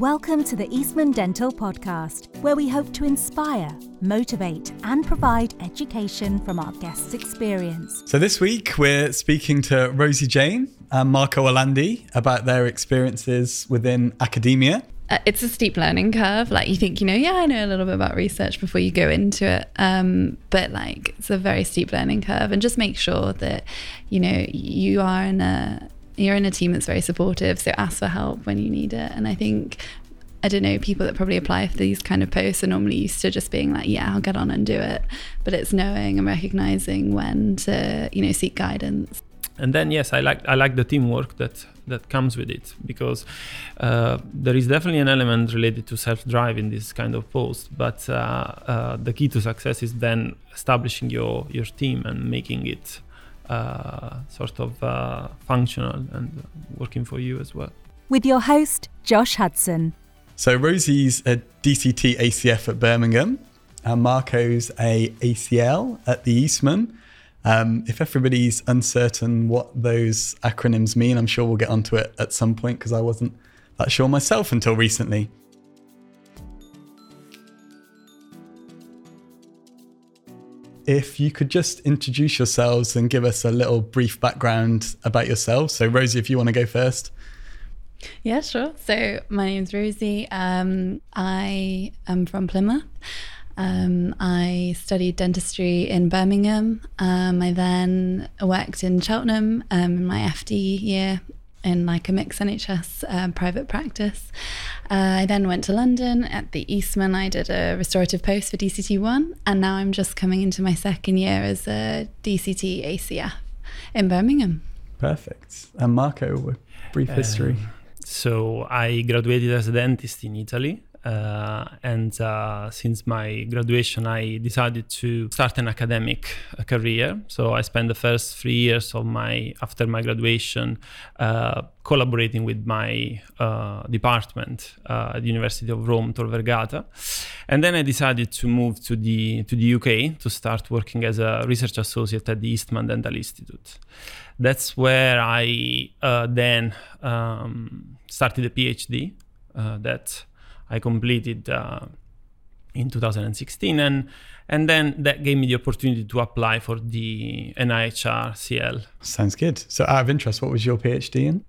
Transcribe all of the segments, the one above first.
Welcome to the Eastman Dental Podcast, where we hope to inspire, motivate, and provide education from our guests' experience. So, this week we're speaking to Rosie Jane and Marco Orlandi about their experiences within academia. Uh, it's a steep learning curve. Like you think, you know, yeah, I know a little bit about research before you go into it. Um, but like it's a very steep learning curve, and just make sure that you know you are in a you're in a team that's very supportive. So ask for help when you need it. And I think I don't know, people that probably apply for these kind of posts are normally used to just being like, yeah, I'll get on and do it. But it's knowing and recognizing when to, you know, seek guidance. And then yes, I like I like the teamwork that that comes with it because uh, there is definitely an element related to self-drive in this kind of post. But uh, uh, the key to success is then establishing your your team and making it sort of uh, functional and working for you as well. With your host Josh Hudson. So Rosie's a DCT ACF at Birmingham, and Marco's a ACL at the Eastman. Um, if everybody's uncertain what those acronyms mean, I'm sure we'll get onto it at some point because I wasn't that sure myself until recently. If you could just introduce yourselves and give us a little brief background about yourselves. So, Rosie, if you want to go first. Yeah, sure. So, my name's Rosie. Um, I am from Plymouth. Um, I studied dentistry in Birmingham. Um, I then worked in Cheltenham um, in my FD year in like a mixed NHS uh, private practice. Uh, I then went to London at the Eastman. I did a restorative post for DCT1, and now I'm just coming into my second year as a DCT ACF in Birmingham. Perfect. And Marco, brief history. Um, so I graduated as a dentist in Italy uh, and uh, since my graduation, I decided to start an academic uh, career. So I spent the first three years of my after my graduation uh, collaborating with my uh, department uh, at the University of Rome Tor Vergata, and then I decided to move to the to the UK to start working as a research associate at the Eastman Dental Institute. That's where I then um, started a PhD. that I completed uh, in 2016, and and then that gave me the opportunity to apply for the NIHR CL. Sounds good. So, out of interest, what was your PhD in?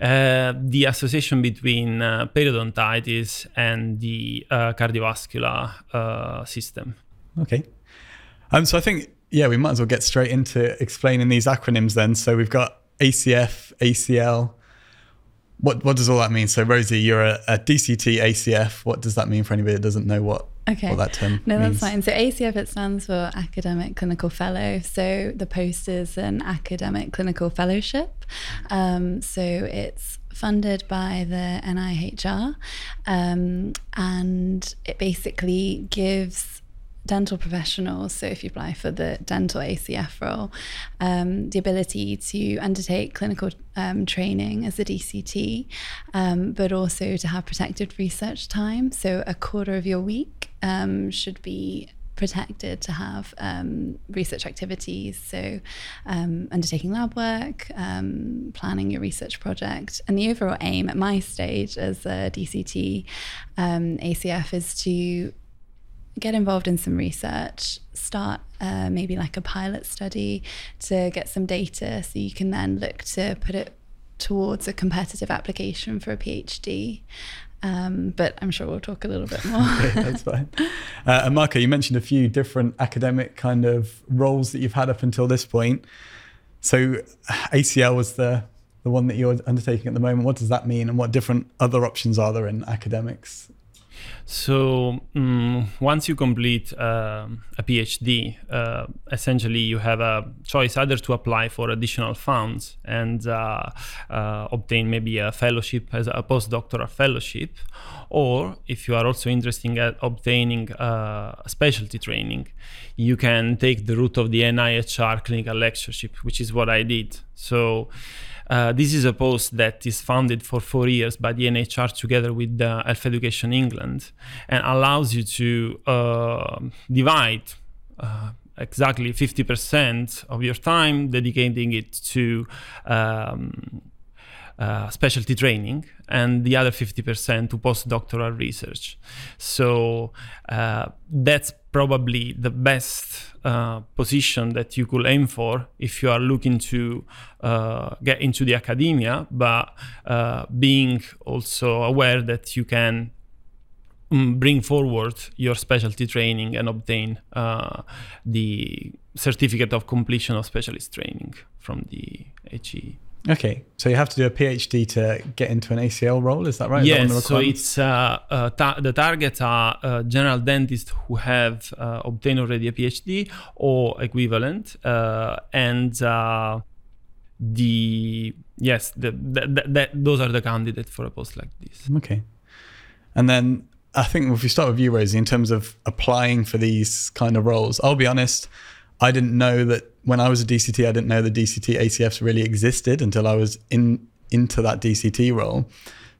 Uh, the association between uh, periodontitis and the uh, cardiovascular uh, system. Okay. Um, so I think yeah, we might as well get straight into explaining these acronyms then. So we've got ACF, ACL, what what does all that mean? So Rosie, you're a, a, DCT ACF. What does that mean for anybody that doesn't know what okay. what that term No, means? that's fine. So ACF it stands for Academic Clinical Fellow. So the post is an academic clinical fellowship. Um, so it's funded by the NIHR, um, and it basically gives dental professionals, so if you apply for the dental ACF role, um, the ability to undertake clinical um, training as a DCT, um, but also to have protected research time. So a quarter of your week um, should be protected to have um, research activities. So, um, undertaking lab work, um, planning your research project. And the overall aim at my stage as a DCT um, ACF is to get involved in some research, start uh, maybe like a pilot study to get some data so you can then look to put it towards a competitive application for a PhD. Um, but I'm sure we'll talk a little bit more. okay, that's fine. Uh, and Marco, you mentioned a few different academic kind of roles that you've had up until this point. So ACL was the the one that you're undertaking at the moment. What does that mean, and what different other options are there in academics so um, once you complete uh, a PhD, uh, essentially you have a choice either to apply for additional funds and uh, uh obtain maybe a fellowship as a postdoctoral fellowship, or if you are also interested at obtaining uh, a specialty training, you can take the route of the NIHR clinical lectureship, which is what I did. So uh, this is a post that is funded for four years by the NIHR together with uh, Health Education England and allows you to uh, divide uh, exactly 50% of your time dedicating it to um, uh, specialty training and the other 50% to postdoctoral research. So uh, that's probably the best uh, position that you could aim for if you are looking to uh, get into the academia, but uh, being also aware that you can mm, bring forward your specialty training and obtain uh, the certificate of completion of specialist training from the HE. Okay, so you have to do a PhD to get into an ACL role, is that right? Is that Yes, so it's uh, uh, ta- the targets are uh, general dentists who have uh, obtained already a PhD or equivalent, uh, and uh, the yes, the, the, the, the- those are the candidates for a post like this. Okay. And then I think if we start with you, Rosie, in terms of applying for these kind of roles, I'll be honest, I didn't know that when I was a DCT, I didn't know the DCT ACFs really existed until I was in into that DCT role.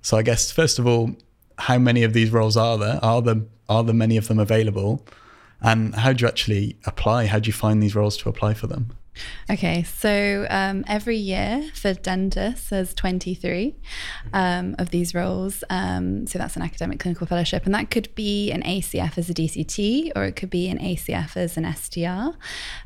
So I guess first of all, how many of these roles are there? Are there are there many of them available? And how do you actually apply? How do you find these roles to apply for them? Okay, so um, every year for dentists, there's 23 um, of these roles. Um, so that's an academic clinical fellowship, and that could be an ACF as a DCT, or it could be an ACF as an STR.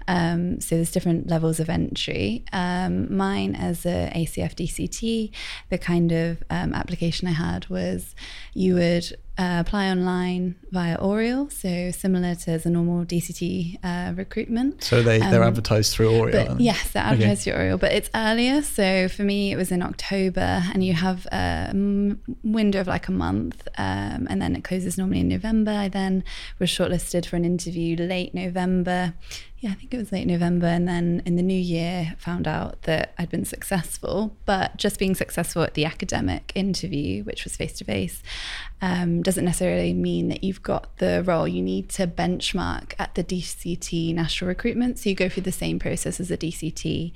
Um, so there's different levels of entry. Um, mine as a ACF DCT, the kind of um, application I had was you would uh, apply online via Oriel, so similar to the normal DCT uh, recruitment. So they, they're Um, advertised through Oriel. But yes, they're advertised through Oriel, but it's earlier. So for me, it was in October, and you have a m- window of like a month, um, and then it closes normally in November. I then was shortlisted for an interview late November. Yeah, I think it was late November, and then in the new year, found out that I'd been successful. But just being successful at the academic interview, which was face to face, doesn't necessarily mean that you've got the role. You need to benchmark at the DCT national recruitment, so you go through the same process as a DCT.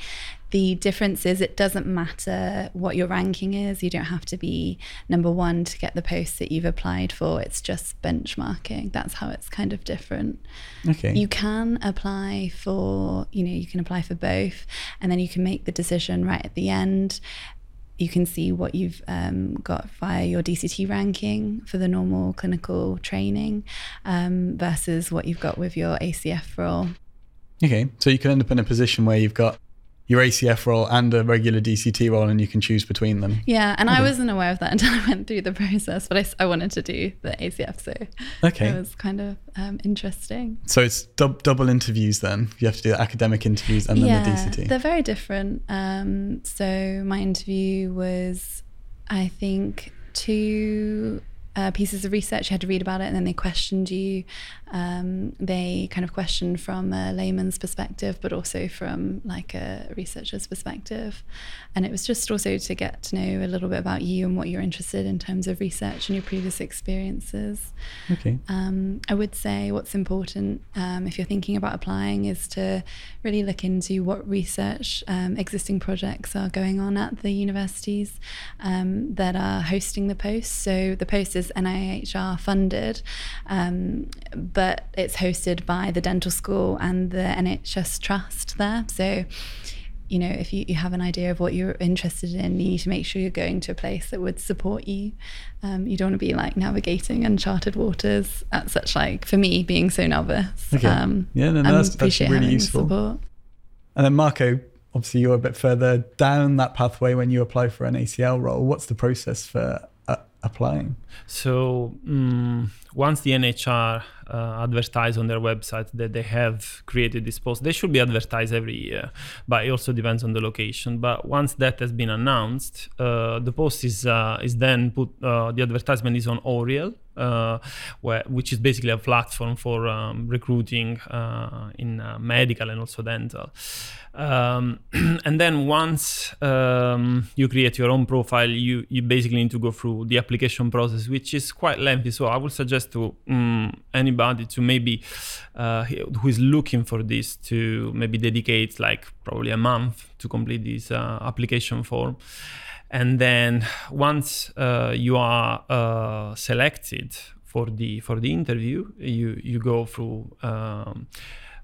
The difference is it doesn't matter what your ranking is. You don't have to be number one to get the post that you've applied for. It's just benchmarking. That's how it's kind of different. Okay. You can apply for, you know, you can apply for both, and then you can make the decision right at the end. You can see what you've um, got via your DCT ranking for the normal clinical training um, versus what you've got with your ACF role. Okay, so you can end up in a position where you've got your ACF role and a regular DCT role, and you can choose between them. Yeah, and I wasn't aware of that until I went through the process, but I wanted to do the ACF, so Okay, it was kind of um, interesting. so it's dub- double interviews then. You have to do the academic interviews and then yeah, the DCT. they're very different. Um, so my interview was, I think, two uh, pieces of research. You had to read about it, and then they questioned you. Um, they kind of question from a layman's perspective, but also from like a researcher's perspective. And it was just also to get to know a little bit about you and what you're interested in terms of research and your previous experiences. okay, Um, I would say what's important um, if you're thinking about applying is to really look into what research um, existing projects are going on at the universities um, that are hosting the post. So the post is NIHR funded, um, but it's hosted by the dental school and the NHS trust there. So you know, if you, you have an idea of what you're interested in, you need to make sure you're going to a place that would support you. Um, you don't want to be like navigating uncharted waters at such like, for me, being so novice. Okay. Um, Yeah, no, no, that's- that's really useful. support. and then Marco. Obviously, you're a bit further down that pathway when you apply for an ACL role. What's the process for uh, applying? So mm, once the NIHR uh, advertise on their website that they have created this post, they should be advertised every year, but it also depends on the location. But once that has been announced, uh, the post is uh, is then put. Uh, the advertisement is on Oriel, uh, where, which is basically a platform for um, recruiting uh, in medical and also dental. Um, and then once um, you create your own profile, you, you basically need to go through the application process, which is quite lengthy. So I would suggest to um, anybody to maybe uh, who is looking for this to maybe dedicate like probably a month to complete this uh, application form. And then once uh, you are uh, selected for the for the interview, you you go through. Um,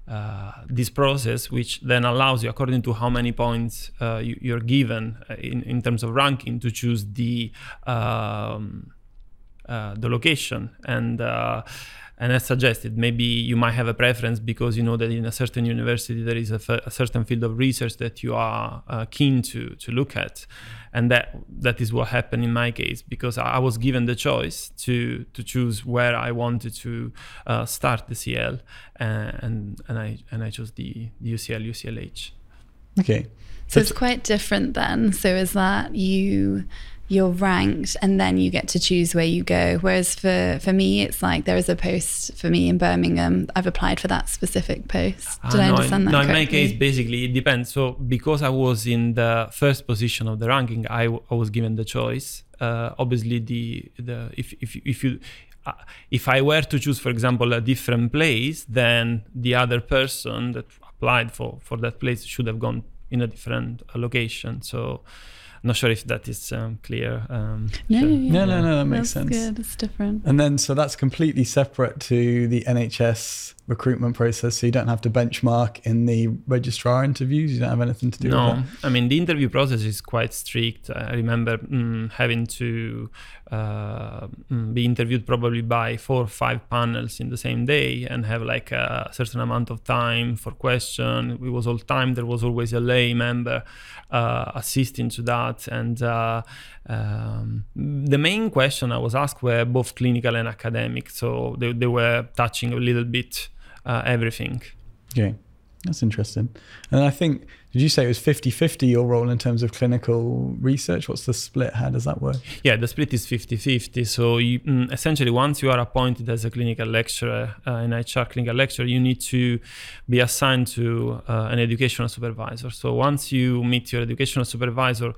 uh, this process, which then allows you, according to how many points uh, you, are given uh, in, in terms of ranking, to choose the um, the location and uh, and as suggested, maybe you might have a preference because you know that in a certain university there is a, f- a certain field of research that you are uh, keen to to look at, and that that is what happened in my case because I was given the choice to to choose where I wanted to uh, start the CL, and and I and I chose the, the UCL UCLH. Okay, so it's quite different then. So is that you? You're ranked and then you get to choose where you go. Whereas for for me it's like there is a post for me in birmingham. I've applied for that specific post. Did uh, i understand that no correctly? in my case basically it depends. So because i was in the first position of the ranking i, I was given the choice. Uh, obviously the the if if, if you uh, if I were to choose, for example, a different place, then the other person that applied for, for that place should have gone in a different location. So not sure if that is um, clear. Um, no, so, yeah. no, no, no, that makes that's sense. Good. It's different. And then, so that's completely separate to the NHS recruitment process. So you don't have to benchmark in the registrar interviews. You don't have anything to do no, with that. I mean the interview process is quite strict. I remember mm, having to uh, mm, be interviewed probably by four or five panels in the same day and have like a certain amount of time for question. It was all time. There was always a lay member uh, assisting to that. And uh, um, the main question I was asked were both clinical and academic. So they, they were touching a little bit uh, everything. Okay. That's interesting. And I think, did you say it was 50 50 your role in terms of clinical research? What's the split? How does that work? Yeah, the split is 50 50. So, you, mm, essentially, once you are appointed as a clinical lecturer, uh, an HR clinical lecturer, you need to be assigned to uh, an educational supervisor. So, once you meet your educational supervisor,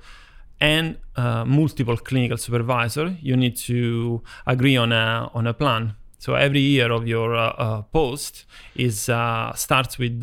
and uh, multiple clinical supervisor, you need to agree on a on a plan so every year of your uh, uh, post is uh, starts with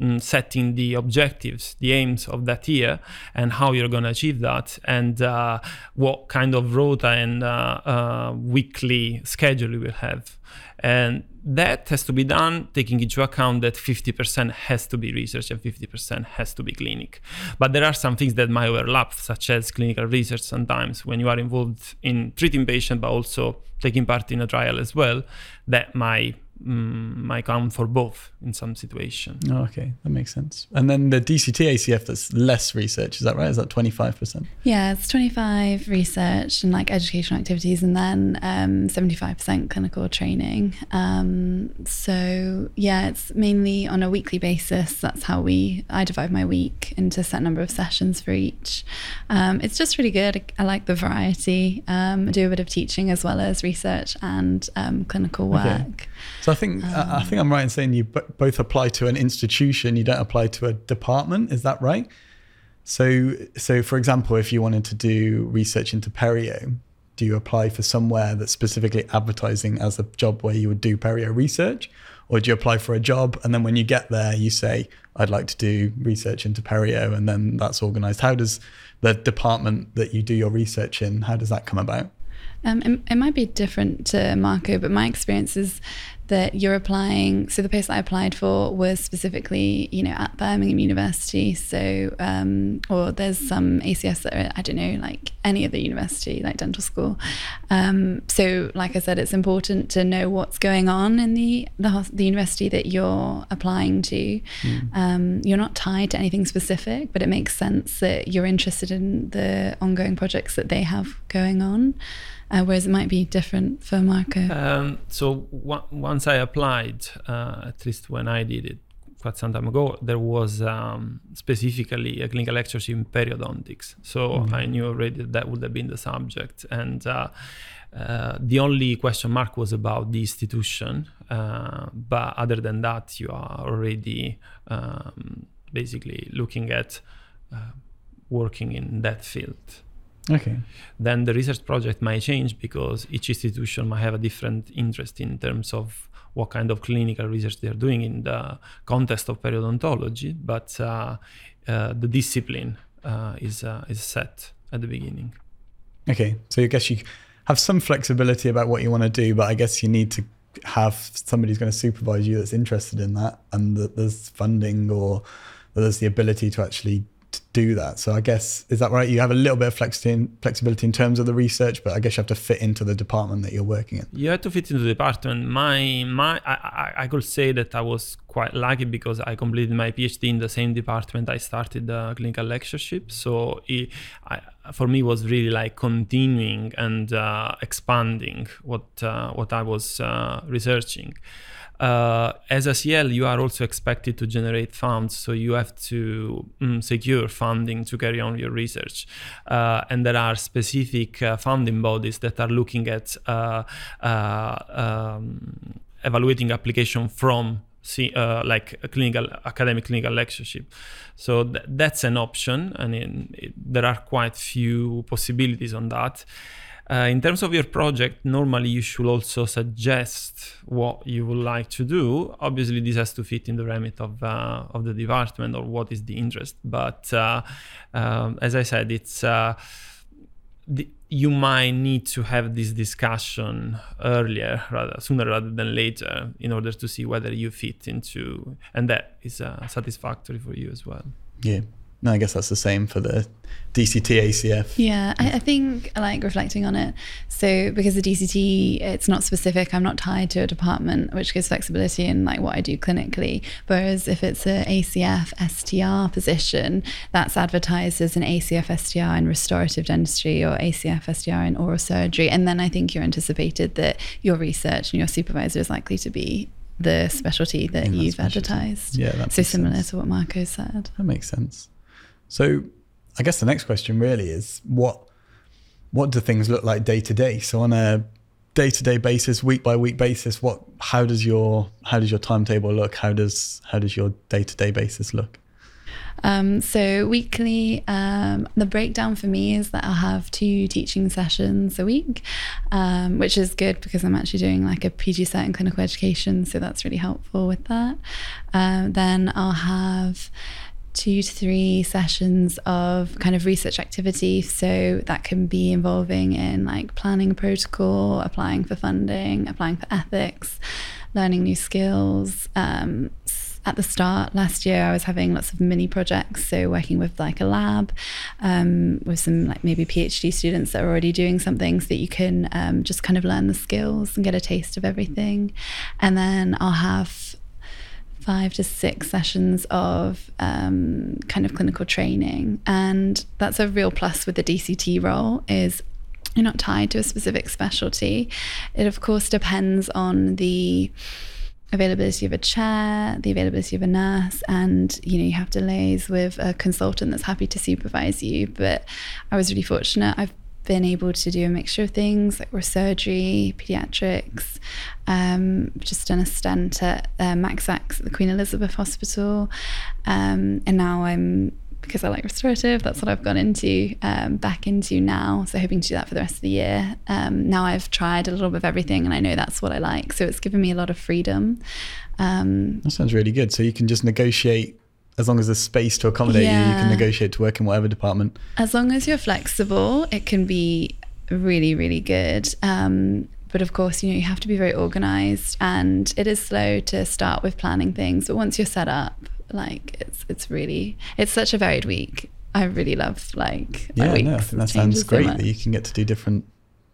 mm, setting the objectives, the aims of that year, and how you're going to achieve that, and uh, what kind of rota and uh, uh, weekly schedule you will have. And that has to be done taking into account that 50% has to be research and 50% has to be clinic. But there are some things that might overlap, such as clinical research sometimes when you are involved in treating patients, but also taking part in a trial as well, that might mm, might count for both in some situation. Oh, okay, that makes sense. And then the DCT ACF, that's less research, is that right? Is that 25%? Yeah, it's 25 research and like educational activities, and then um, 75% clinical training. Um, so yeah, it's mainly on a weekly basis. That's how we I divide my week into a set number of sessions for each. Um, it's just really good. I like the variety. Um, I do a bit of teaching as well as research and um, clinical work. Okay. So I think um, I think I'm right in saying you b- both apply to an institution. You don't apply to a department. Is that right? So so for example, if you wanted to do research into perio, do you apply for somewhere that's specifically advertising as a job where you would do perio research, or do you apply for a job and then when you get there you say I'd like to do research into perio and then that's organized? How does the department that you do your research in how does that come about? Um, it, it, might be different to Marco, but my experience is that you're applying. So the post that I applied for was specifically, you know, at Birmingham University. So, um, or there's some ACFs that are, I don't know, like any other university, like dental school. Um, so, like I said, it's important to know what's going on in the the, the university that you're applying to. Mm. you're not tied to anything specific, but it makes sense that you're interested in the ongoing projects that they have going on uh, whereas it might be different for Marco? Um, so w- once I applied, uh, at least when I did it quite some time ago, there was um, specifically a clinical lecture in periodontics. So mm-hmm. I knew already that, that would have been the subject. And uh, uh, the only question mark was about the institution. Uh, but other than that, you are already um, basically looking at uh, working in that field. Okay. Then the research project might change because each institution might have a different interest in terms of what kind of clinical research they are doing in the context of periodontology, but uh, uh, the discipline uh, is uh, is set at the beginning. Okay, so I guess you have some flexibility about what you want to do, but I guess you need to have somebody who's going to supervise you that's interested in that and that there's funding or that there's the ability to actually to do that. So I guess is that right? You have a little bit of flexibility in terms of the research, but I guess you have to fit into the department that you're working in. You have to fit into the department. My my I, I could say that I was quite lucky because I completed my PhD in the same department I started the clinical lectureship. So it, I, for me was really like continuing and uh, expanding what uh, what I was uh, researching uh, as a CL, you are also expected to generate funds, so you have to mm, secure funding to carry on your research. Uh, and there are specific uh, funding bodies that are looking at uh, uh, um, evaluating application from see, uh, like a clinical academic clinical lectureship. So th- that's an option, and in, it, there are quite few possibilities on that. Uh, in terms of your project, normally you should also suggest what you would like to do. Obviously, this has to fit in the remit of uh, of the department or what is the interest. But uh, um, as I said, it's uh, the, you might need to have this discussion earlier, rather sooner rather than later, in order to see whether you fit into, and that is uh, satisfactory for you as well. Yeah. No, I guess that's the same for the DCT ACF. Yeah, I, I, think like reflecting on it. So because the DCT, it's not specific. I'm not tied to a department, which gives flexibility in like what I do clinically. Whereas if it's a ACF STR position, that's advertised as an ACF STR in restorative dentistry or ACF STR in oral surgery, and then I think you're anticipated that your research and your supervisor is likely to be the specialty that you've specialty. advertised. Yeah, that's so similar sense. to what Marco said. That makes sense. So I guess the next question really is what what do things look like day to day? So on a day to day basis, week by week basis, what how does your how does your timetable look? How does how does your day to day basis look? Um, so weekly, um, the breakdown for me is that I'll have two teaching sessions a week, um, which is good because I'm actually doing like a PG cert in clinical education, so that's really helpful with that. Um, then I'll have two to three sessions of kind of research activity. So that can be involving in like planning a protocol, applying for funding, applying for ethics, learning new skills. Um, at the start last year, I was having lots of mini projects. So working with like a lab, um, with some like maybe PhD students that are already doing something, so that you can um, just kind of learn the skills and get a taste of everything. And then I'll have five to six sessions of um, kind of clinical training. And that's a real plus with the dct role is you're not tied to a specific specialty. It of course depends on the availability of a chair the availability of a nurse and you know you have delays with a consultant that's happy to supervise you. But i was really fortunate. I've been able to do a mixture of things like surgery, pediatrics, um, just done a stent at uh, at the Queen Elizabeth Hospital. Um, and now I'm, because I like restorative, that's what I've gone into, um, back into now. So hoping to do that for the rest of the year. Um, now I've tried a little bit of everything and I know that's what I like. So it's given me a lot of freedom. Um, that sounds really good. So you can just negotiate as long as there's space to accommodate yeah. you, you can negotiate to work in whatever department. As long as you're flexible, it can be really, really good. Um, but of course, you know, you have to be very organized and it is slow to start with planning things. But once you're set up, like it's it's really it's such a varied week. I really love like yeah, no, I think that sounds great so that you can get to do different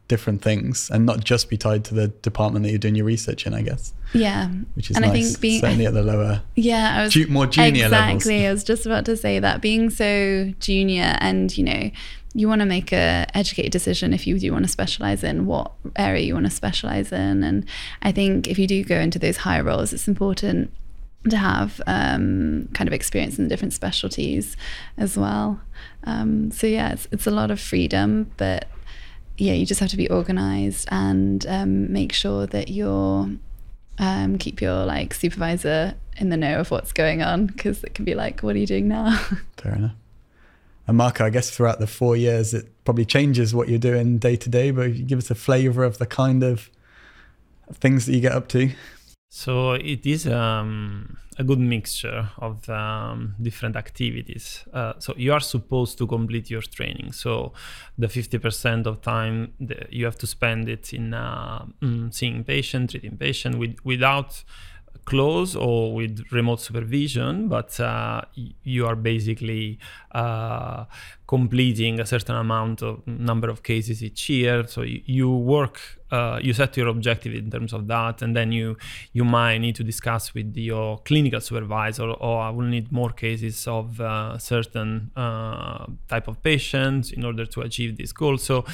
different things and not just be tied to the department that you're doing your research in, I guess. Yeah. Which is and nice. I think being certainly at the lower Yeah, I was ju- more junior exactly, levels. Exactly. I was just about to say that being so junior and, you know, you want to make a educated decision if you do want to specialize in what area you want to specialize in and I think if you do go into those higher roles it's important to have um, kind of experience in different specialties as well. Um, so yeah, it's, it's a lot of freedom, but yeah, you just have to be organized and um, make sure that you're um, keep your like supervisor in the know of what's going on because it can be like, what are you doing now? Fair enough. And Marco, I guess throughout the four years, it probably changes what you're doing day to day, but give us a flavor of the kind of things that you get up to. So it is um, a good mixture of um, different activities. Uh, so you are supposed to complete your training. So the 50% of time you have to spend it in uh, mm, seeing patient, treating patient with, without close or with remote supervision, but uh, you are basically uh, completing a certain amount of number of cases each year. So you, work uh, you set your objective in terms of that, and then you you might need to discuss with your clinical supervisor, or I will need more cases of uh, certain uh, type of patients in order to achieve this goal. So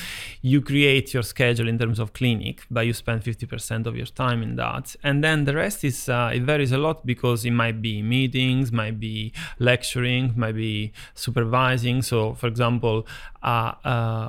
you create your schedule in terms of clinic, but you spend 50% of your time in that, and then the rest is uh, it varies a lot because it might be meetings, might be lecturing, might be supervising. So for example,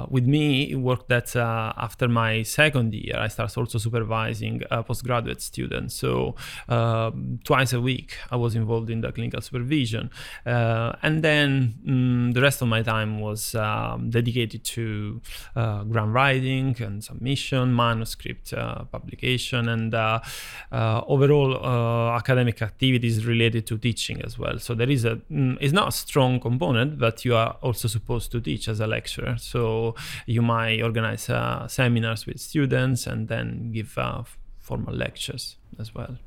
with me, it worked that after my second year, I started also supervising postgraduate students. So um, twice a week, I was involved in the clinical supervision, uh, and then mm, the rest of my time was um, dedicated to uh, grant writing and submission, manuscript uh, publication, and uh, uh, overall uh, academic activities related to teaching as well. So there is a mm, it's not a strong component, but you are also supposed to teach as a lecturer. So you might organize seminars with students students and then give uh, formal lectures as well.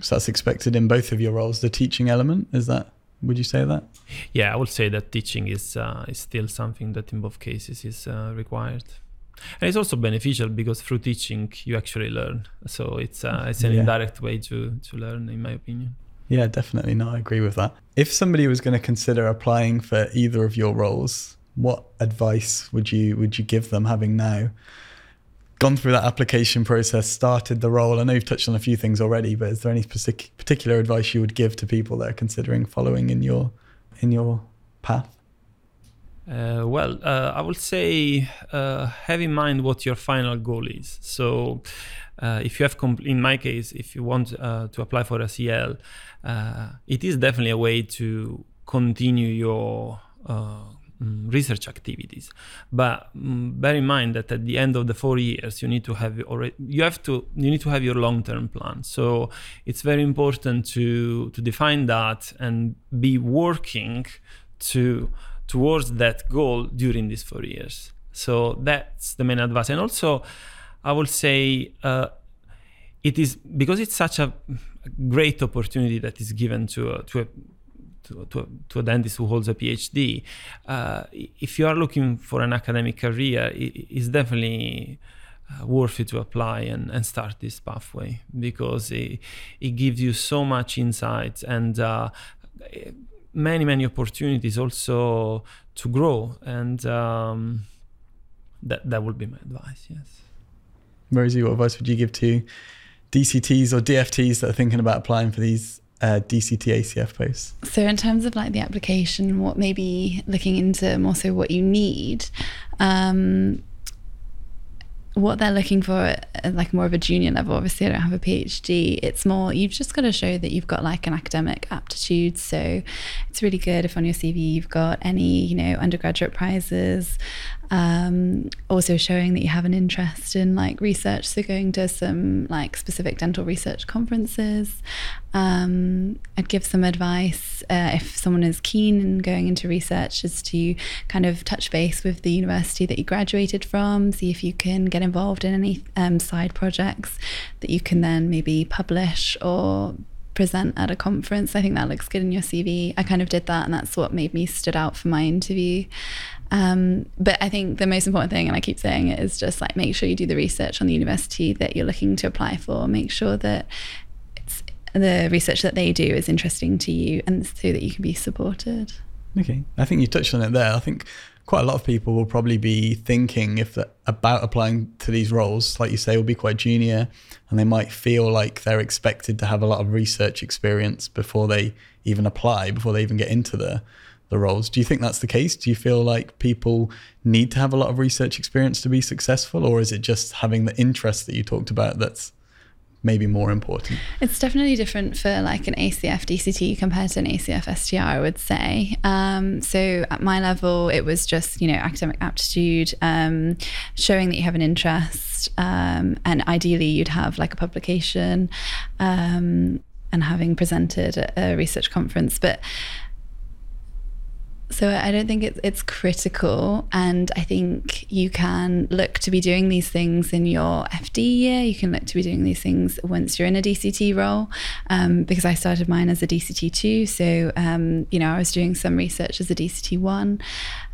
So that's expected in both of your roles. The teaching element is that. Would you say that? Yeah, I would say that teaching is uh, is still something that in both cases is uh, required, and it's also beneficial because through teaching you actually learn. So it's uh, it's an yeah. indirect way to to learn, in my opinion. Yeah, definitely. No, I agree with that. If somebody was going to consider applying for either of your roles, what advice would you would you give them having now gone through that application process, started the role? I know you've touched on a few things already, but is there any particular advice you would give to people that are considering following in your in your path? Uh, well, uh, I would say uh, have in mind what your final goal is. So, uh, if you have, compl- in my case, if you want uh, to apply for a CL, uh, it is definitely a way to continue your research activities. But um, bear in mind that at the end of the four years, you need to have already you have to you need to have your long term plan. So it's very important to to define that and be working to towards that goal during these four years. So that's the main advice. And also, I will say. Uh, it is because it's such a great opportunity that is given to a, to a to, to, to a dentist who holds a PhD, uh, if you are looking for an academic career, it, it's definitely uh, worth it to apply and, and start this pathway because it, it gives you so much insight and uh, many, many opportunities also to grow. And um, that, that would be my advice, yes. Rosie, what advice would you give to DCTs or DFTs that are thinking about applying for these uh, DCT ACF posts? So, in terms of like the application, what maybe looking into more so what you need, um, what they're looking for at like more of a junior level obviously i don't have a phd it's more you've just got to show that you've got like an academic aptitude so it's really good if on your cv you've got any you know undergraduate prizes um, also showing that you have an interest in like research so going to some like specific dental research conferences um, i'd give some advice uh, if someone is keen in going into research is to kind of touch base with the university that you graduated from see if you can get involved in any um, side projects that you can then maybe publish or present at a conference. I think that looks good in your CV. I kind of did that, and that's what made me stood out for my interview. Um, but I think the most important thing, and I keep saying it, is just like make sure you do the research on the university that you're looking to apply for. Make sure that the research that they do is interesting to you, and so that you can be supported. Okay, I think you touched on it there. I think quite a lot of people will probably be thinking if about applying to these roles, like you say, will be quite junior, and they might feel like they're expected to have a lot of research experience before they even apply, before they even get into the the roles. Do you think that's the case? Do you feel like people need to have a lot of research experience to be successful, or is it just having the interest that you talked about that's maybe more important? It's definitely different for like an ACF DCT compared to an ACF STR, I would say. Um, so at my level, it was just, you know, academic aptitude, um, showing that you have an interest, um, and ideally you'd have like a publication um, and having presented at a research conference. But so I don't think it's it's critical, and I think you can look to be doing these things in your FD year. You can look to be doing these things once you're in a DCT role, um, because I started mine as a DCT two. So um, you know I was doing some research as a DCT one,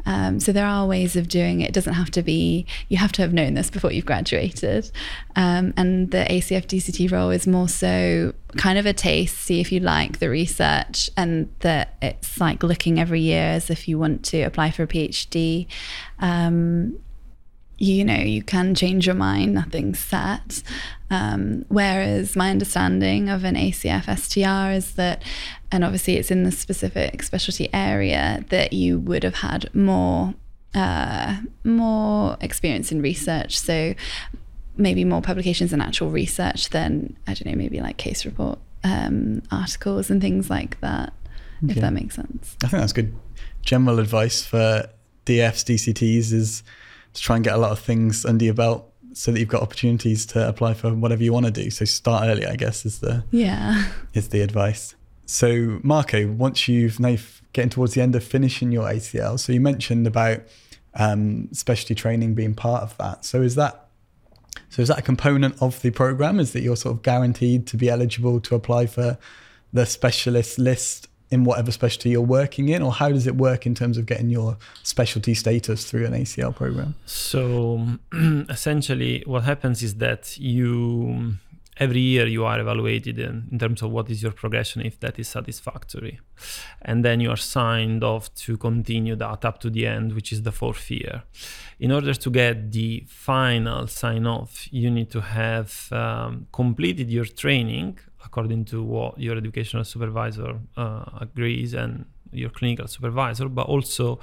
um, so there are ways of doing it. It doesn't have to be, you have to have known this before you've graduated. Um, and the ACF DCT role is more so kind of a taste, see if you like the research, and that it's like looking every year as if you want to apply for a PhD. Um, you know, you can change your mind, nothing's set. Um, whereas my understanding of an ACF STR is that, and obviously it's in the specific specialty area, that you would have had more uh, more experience in research. So maybe more publications and actual research than I don't know, maybe like case report um, articles and things like that. Okay. If that makes sense. I think that's good general advice for DFs, DCTs is to try and get a lot of things under your belt so that you've got opportunities to apply for whatever you want to do. So start early, I guess, is the yeah is the advice. So Marco, once you've now getting towards the end of finishing your ACL, so you mentioned about um, specialty training being part of that. So is that so is that a component of the program? Is that you're sort of guaranteed to be eligible to apply for the specialist list in whatever specialty you're working in, or how does it work in terms of getting your specialty status through an ACL program? So essentially, what happens is that you every year you are evaluated in, in, terms of what is your progression if that is satisfactory and then you are signed off to continue that up to the end which is the fourth year in order to get the final sign off you need to have um, completed your training according to what your educational supervisor uh, agrees and your clinical supervisor, but also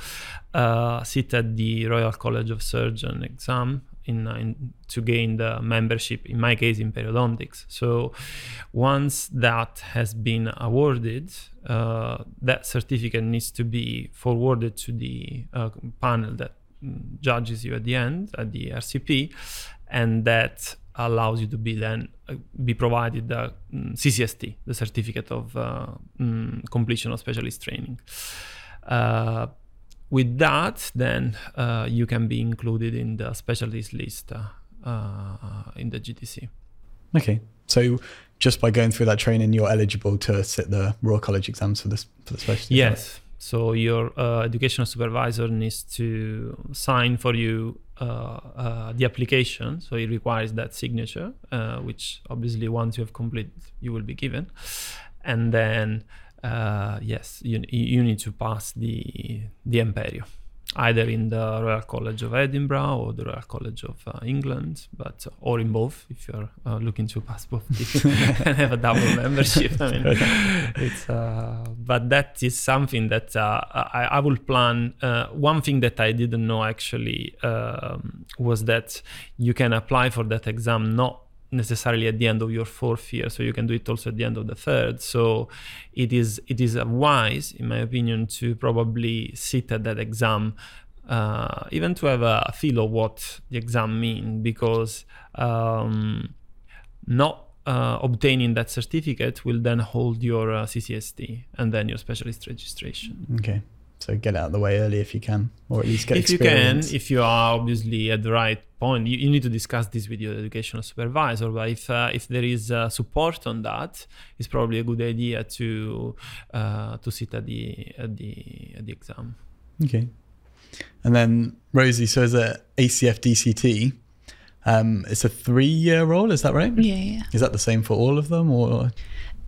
uh, sit at the Royal College of Surgeon exam in, in, to gain the membership. In my case, in periodontics. So once that has been awarded, uh, that certificate needs to be forwarded to the uh, panel that judges you at the end at the ARCP, and that allows you to be then uh, be provided the um, CCST, the certificate of uh, um, completion of specialist training. Uh, with that, then uh, you can be included in the specialist list uh, uh, in the GDC. Okay, so just by going through that training, you're eligible to sit the Royal College exams for this for the specialist. Yes. So your uh, educational supervisor needs to sign for you the application. So it requires that signature, uh, which obviously once you have completed, you will be given. And then, uh, yes, you, you need to pass the the M Perio either in the Royal College of Edinburgh or the Royal College of uh, England, but or in both if you're uh, looking to pass both and have a double membership. I mean, it's uh, but that is something that uh, I, I will plan. Uh, one thing that I didn't know actually um, was that you can apply for that exam not necessarily at the end of your fourth year so you can do it also at the end of the third. So it is it is wise in my opinion to probably sit at that exam uh, even to have a, feel of what the exam mean because um, not uh, obtaining that certificate will then hold your uh, CCST and then your specialist registration. Okay so get out of the way early if you can, or at least get if experience. you can, if you are obviously at the right point, you, you need to discuss this with your educational supervisor. But if uh, if there is uh, support on that, it's probably a good idea to uh, to sit at the at the at the exam. Okay, and then Rosie, so as a ACF DCT, um, it's a three-year role. Is that right? Yeah, yeah. Is that the same for all of them, or?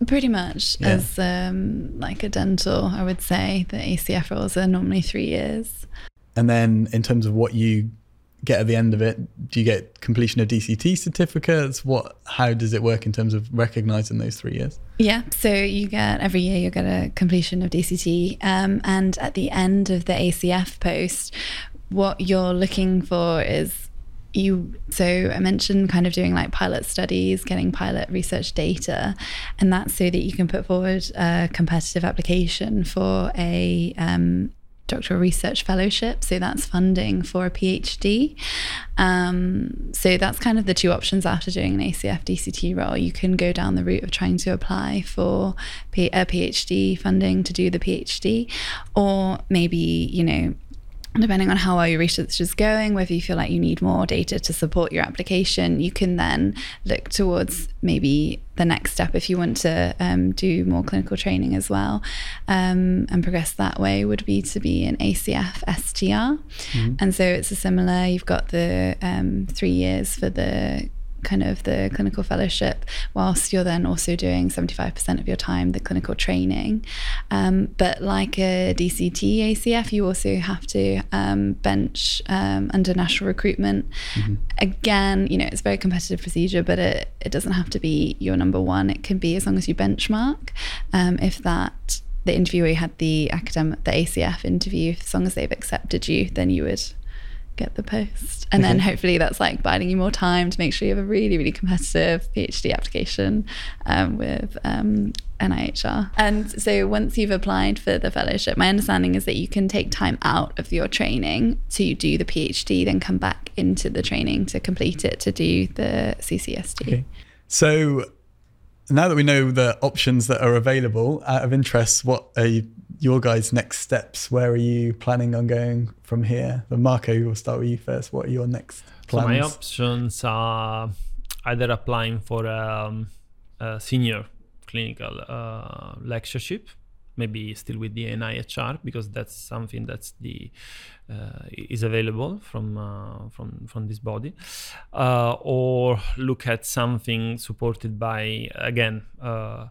Pretty much yeah. as um, like a dental, I would say the ACF roles are normally three years. And then in terms of what you get at the end of it, do you get completion of DCT certificates? What? How does it work in terms of recognizing those three years? Yeah, so you get every year you get a completion of DCT, um, and at the end of the ACF post, what you're looking for is you so i mentioned kind of doing like pilot studies getting pilot research data and that's so that you can put forward a competitive application for a um, doctoral research fellowship. So that's funding for a PhD. Um, so that's kind of the two options after doing an ACF DCT role. You can go down the route of trying to apply for a PhD funding to do the PhD, or maybe, you know, depending on how well your research is going, whether you feel like you need more data to support your application, you can then look towards maybe the next step if you want to um, do more clinical training as well um, and progress that way would be to be an ACF STR. Mm-hmm. And so it's a similar, you've got the um, three years for the kind of the clinical fellowship whilst you're then also doing 75% of your time the clinical training. Um, but like a dct acf you also have to um, bench um, under national recruitment. Mm-hmm. again you know it's a very competitive procedure but it, it doesn't have to be your number one. It can be as long as you benchmark. Um, if that the interviewer had the academic the acf interview as long as they've accepted you then you would get the post. And then hopefully that's like buying you more time to make sure you have a really, really competitive PhD application um, with um, NIHR. And so once you've applied for the fellowship, my understanding is that you can take time out of your training to do the PhD, then come back into the training to complete it to do the CCST. Okay. So now that we know the options that are available, out of interest, what are you, your guys' next steps? Where are you planning on going from here? But Marco, we'll start with you first. What are your next plans? So my options are either applying for um, a senior clinical uh, lectureship maybe still with the NIHR because that's something that's the uh, is available from uh, from from this body, uh, or look at something supported by again. Uh,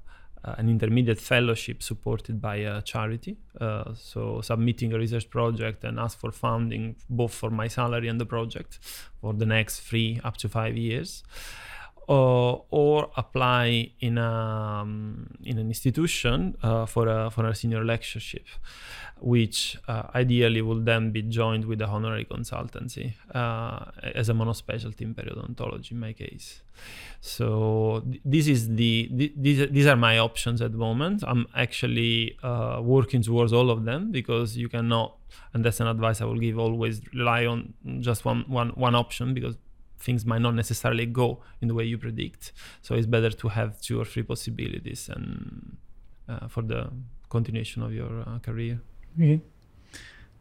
an intermediate fellowship supported by a charity. Uh, so, submitting a research project and ask for funding both for my salary and the project for the next three up to five years uh, or apply in a um, in an institution uh, for a for a senior lectureship, which uh, ideally will then be joined with a honorary consultancy uh, as a monospecialty in periodontology in my case. So th- this is the th- these these are my options at the moment. I'm actually uh, working towards all of them because you cannot, and that's an advice I will give. Always rely on just one one one option because things might not necessarily go in the way you predict. So it's better to have two or three possibilities and uh, for the continuation of your uh, career. Okay.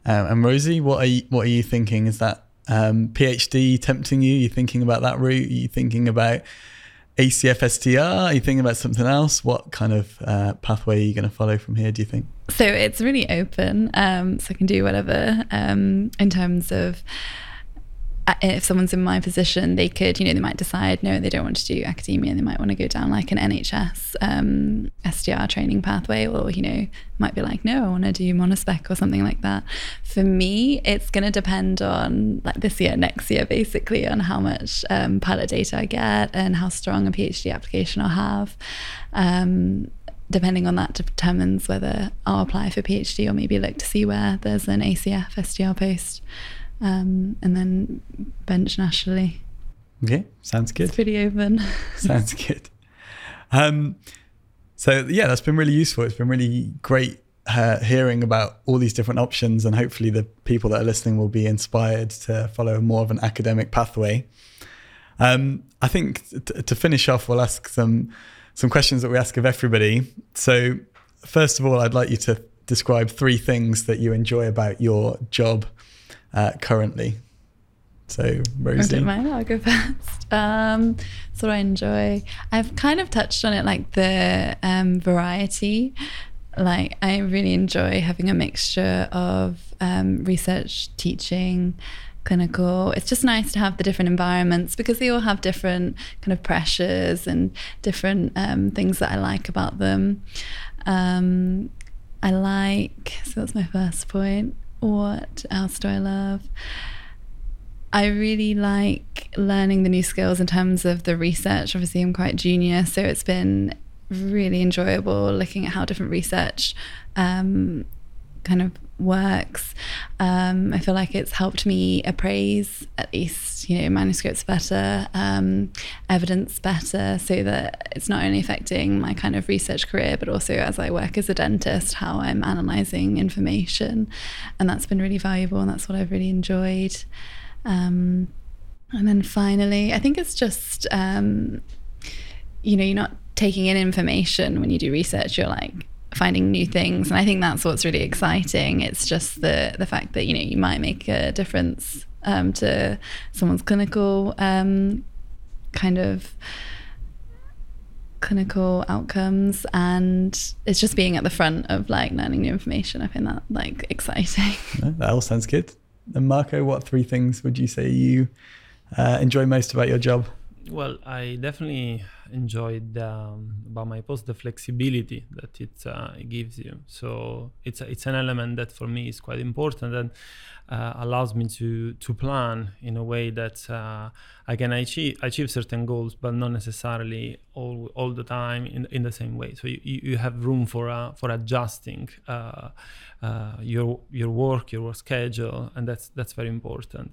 Um, and Rosie, what are you, what are you thinking? Is that um, PhD tempting you? Are you thinking about that route? Are you thinking about ACF STR? Are you thinking about something else? What kind of uh, pathway are you going to follow from here? Do you think? So it's really open. Um, so I can do whatever um, in terms of if someone's in my position, they could, you know, they might decide no, they don't want to do academia. They might want to go down like an NHS um, STR training pathway, or you know, might be like, no, I want to do monospec or something like that. For me, it's going to depend on like this year, next year, basically, on how much um, pilot data I get and how strong a PhD application I'll have. Um, depending on that determines whether I'll apply for PhD or maybe look to see where there's an ACF STR post um, and then bench nationally. Yeah, sounds good. It's pretty open. sounds good. Um, so yeah, that's been really useful. It's been really great uh, hearing about all these different options, and hopefully the people that are listening will be inspired to follow more of an academic pathway. Um, I think t- to finish off, we'll ask some some questions that we ask of everybody. So first of all, I'd like you to describe three things that you enjoy about your job uh, currently. So, Rosie. I don't mind. I'll go first. Um, so, I enjoy. I've kind of touched on it, like the um, variety. Like, I really enjoy having a mixture of um, research, teaching, clinical. It's just nice to have the different environments because they all have different kind of pressures and different um, things that I like about them. Um, I like, so that's my first point. What else do I love? I really like learning the new skills in terms of the research. Obviously, I'm quite junior, so it's been really enjoyable looking at how different research um, kind of works. Um, I feel like it's helped me appraise at least, you know, manuscripts better, um, evidence better, so that it's not only affecting my kind of research career, but also as I work as a dentist, how I'm analysing information. And that's been really valuable, and that's what I've really enjoyed. Um, and then finally, I think it's just, um, you know, you're not taking in information when you do research, you're like, finding new things. And i think that's what's really exciting. It's just the the fact that you know you might make a difference um, to someone's clinical um, kind of clinical outcomes. And it's just being at the front of like learning new information. I find that like exciting. That all sounds good. And marco what three things would you say you uh, enjoy most about your job? Well, I definitely enjoyed um, about my post the flexibility that it, uh, it gives you. So it's it's an element that for me is quite important and uh, allows me to to plan in a way that uh, I can achieve achieve certain goals, but not necessarily all all the time in in the same way. So you, you have room for uh, for adjusting uh, uh, your your work, your work schedule, and that's that's very important.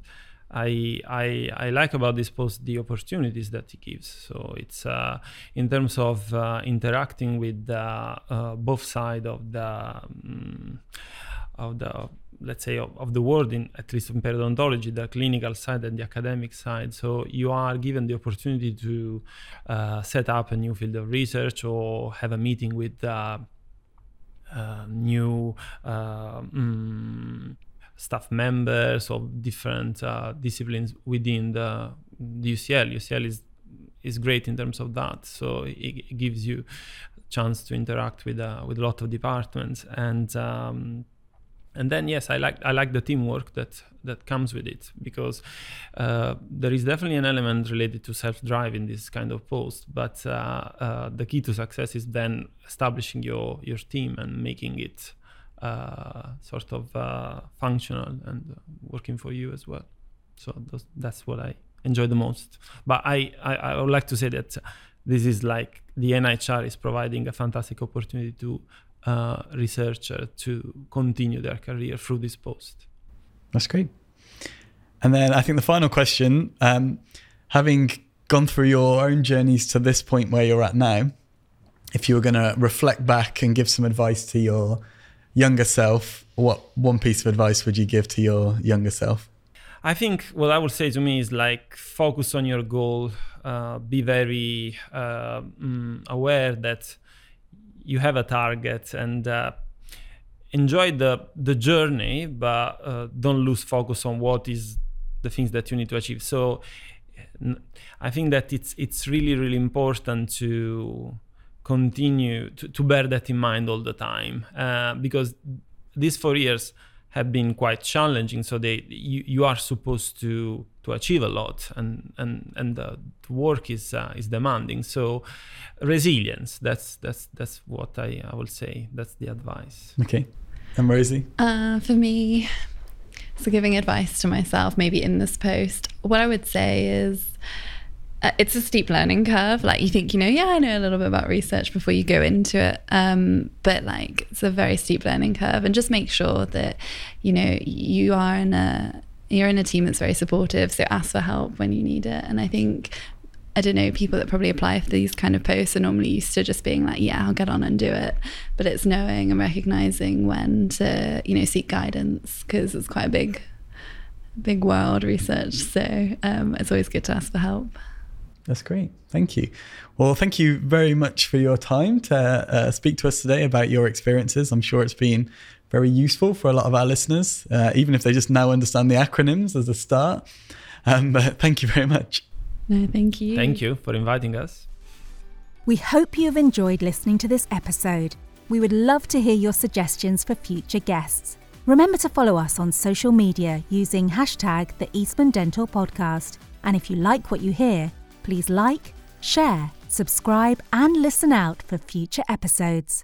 I, I, I like about this post the opportunities that it gives. So it's uh, in terms of uh, interacting with uh, both sides of the um, of the let's say of, of, the world in at least in periodontology the clinical side and the academic side so you are given the opportunity to uh, set up a new field of research or have a meeting with uh, uh, new um, staff members of different uh, disciplines within the, the, UCL. UCL is is great in terms of that, so it, it gives you chance to interact with uh, with a lot of departments and. Um, and then yes, I like I like the teamwork that that comes with it because uh, there is definitely an element related to self-drive in this kind of post. But uh, uh, the key to success is then establishing your your team and making it uh, sort of uh, functional and working for you as well. So those, that's what I enjoy the most. But I, I, I would like to say that this is like the NIHR is providing a fantastic opportunity to uh, researcher to continue their career through this post. That's great. And then I think the final question, um, having gone through your own journeys to this point where you're at now, if you were going to reflect back and give some advice to your younger self, what one piece of advice would you give to your younger self? I think what I would say to me is like focus on your goal, uh, be very uh, mm, aware that you have a target and uh, enjoy the the journey, but uh, don't lose focus on what is the things that you need to achieve. So I think that it's it's really really important to continue to, to bear that in mind all the time uh, because these four years have been quite challenging. So they you, you are supposed to to achieve a lot and and and the work is uh, is demanding. So resilience that's that's that's what i i will say. That's the advice. Okay. And rosie? Uh, for me so giving advice to myself maybe in this post what i would say is it's a steep learning curve. Like you think, you know, yeah, I know a little bit about research before you go into it. Um, but like it's a very steep learning curve, and just make sure that you know you are in a you're in a team that's very supportive. So ask for help when you need it. And I think I don't know, people that probably apply for these kind of posts are normally used to just being like, yeah, I'll get on and do it. But it's knowing and recognizing when to, you know, seek guidance because it's quite a big, big world research. So um, it's always good to ask for help. That's great. Thank you. Well, thank you very much for your time to uh, speak to us today about your experiences. I'm sure it's been very useful for a lot of our listeners, uh, even if they just now understand the acronyms as a start. Um, but thank you very much. No, thank you. Thank you for inviting us. We hope you've enjoyed listening to this episode. We would love to hear your suggestions for future guests. Remember to follow us on social media using hashtag the Eastman Dental Podcast. And if you like what you hear, Please like, share, subscribe, and listen out for future episodes.